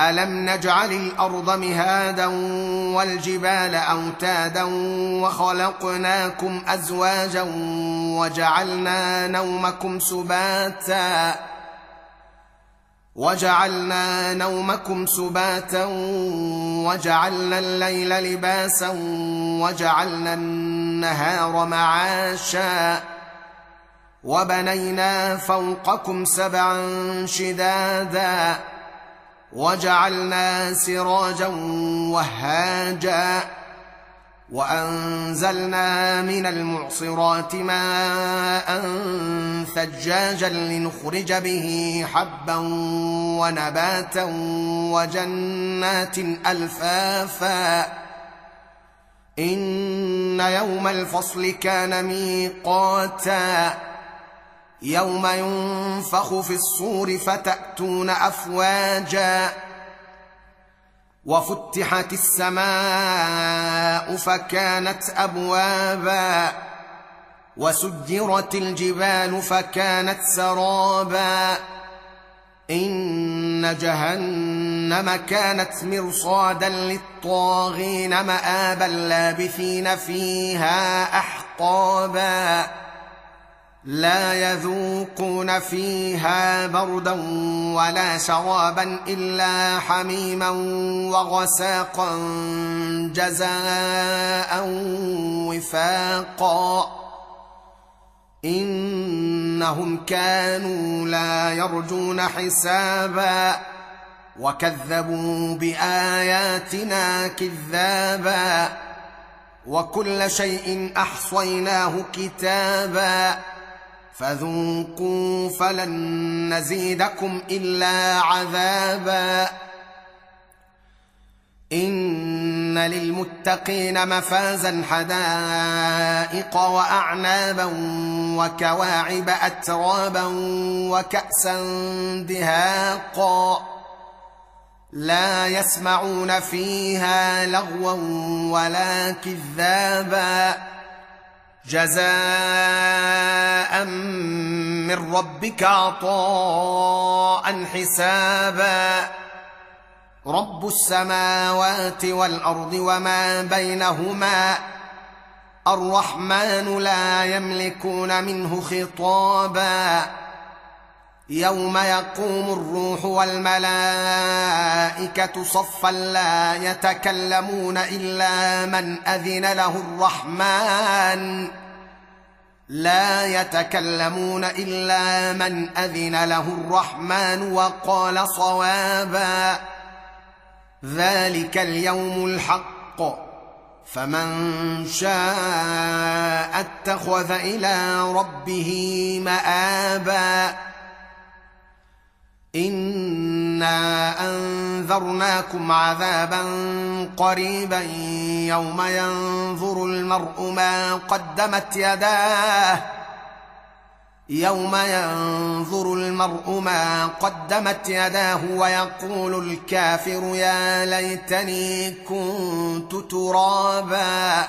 ألم نجعل الأرض مهادا والجبال أوتادا وخلقناكم أزواجا وجعلنا نومكم سباتا وجعلنا نومكم سباتا وجعلنا الليل لباسا وجعلنا النهار معاشا وبنينا فوقكم سبعا شدادا وجعلنا سراجا وهاجا وأنزلنا من المعصرات ماء ثجاجا لنخرج به حبا ونباتا وجنات ألفافا. إن يوم الفصل كان ميقاتا. يوم ينفخ في الصور فتأتون أفواجا وفتحت السماء فكانت أبوابا وسجرت الجبال فكانت سرابا إن جهنم كانت مرصادا للطاغين مآبا لابثين فيها أحقابا لا يذوقون فيها بردا ولا شرابا إلا حميما وغساقا جزاء وفاقا. إنهم كانوا لا يرجون حسابا وكذبوا بآياتنا كذابا. وكل شيء أحصيناه كتابا. فذوقوا فلن نزيدكم إلا عذابا. إن للمتقين مفازا حدائق وأعنابا وكواعب أترابا وكأسا دهاقا. لا يسمعون فيها لغوا ولا كذابا. جزاء من ربك عطاء حسابا. رب السماوات والأرض وما بينهما. الرحمن لا يملكون منه خطابا. يوم يقوم الروح والملائكة صفا لا يتكلمون إلا من أذن له الرحمن. لا يتكلمون إلا من أذن له الرحمن وقال صوابا. ذلك اليوم الحق. فمن شاء اتخذ إلى ربه مآبا. انا انذرناكم عذابا قريبا يوم ينظر المرء ما قدمت يداه يوم ينظر المرء ما قدمت يداه ويقول الكافر يا ليتني كنت ترابا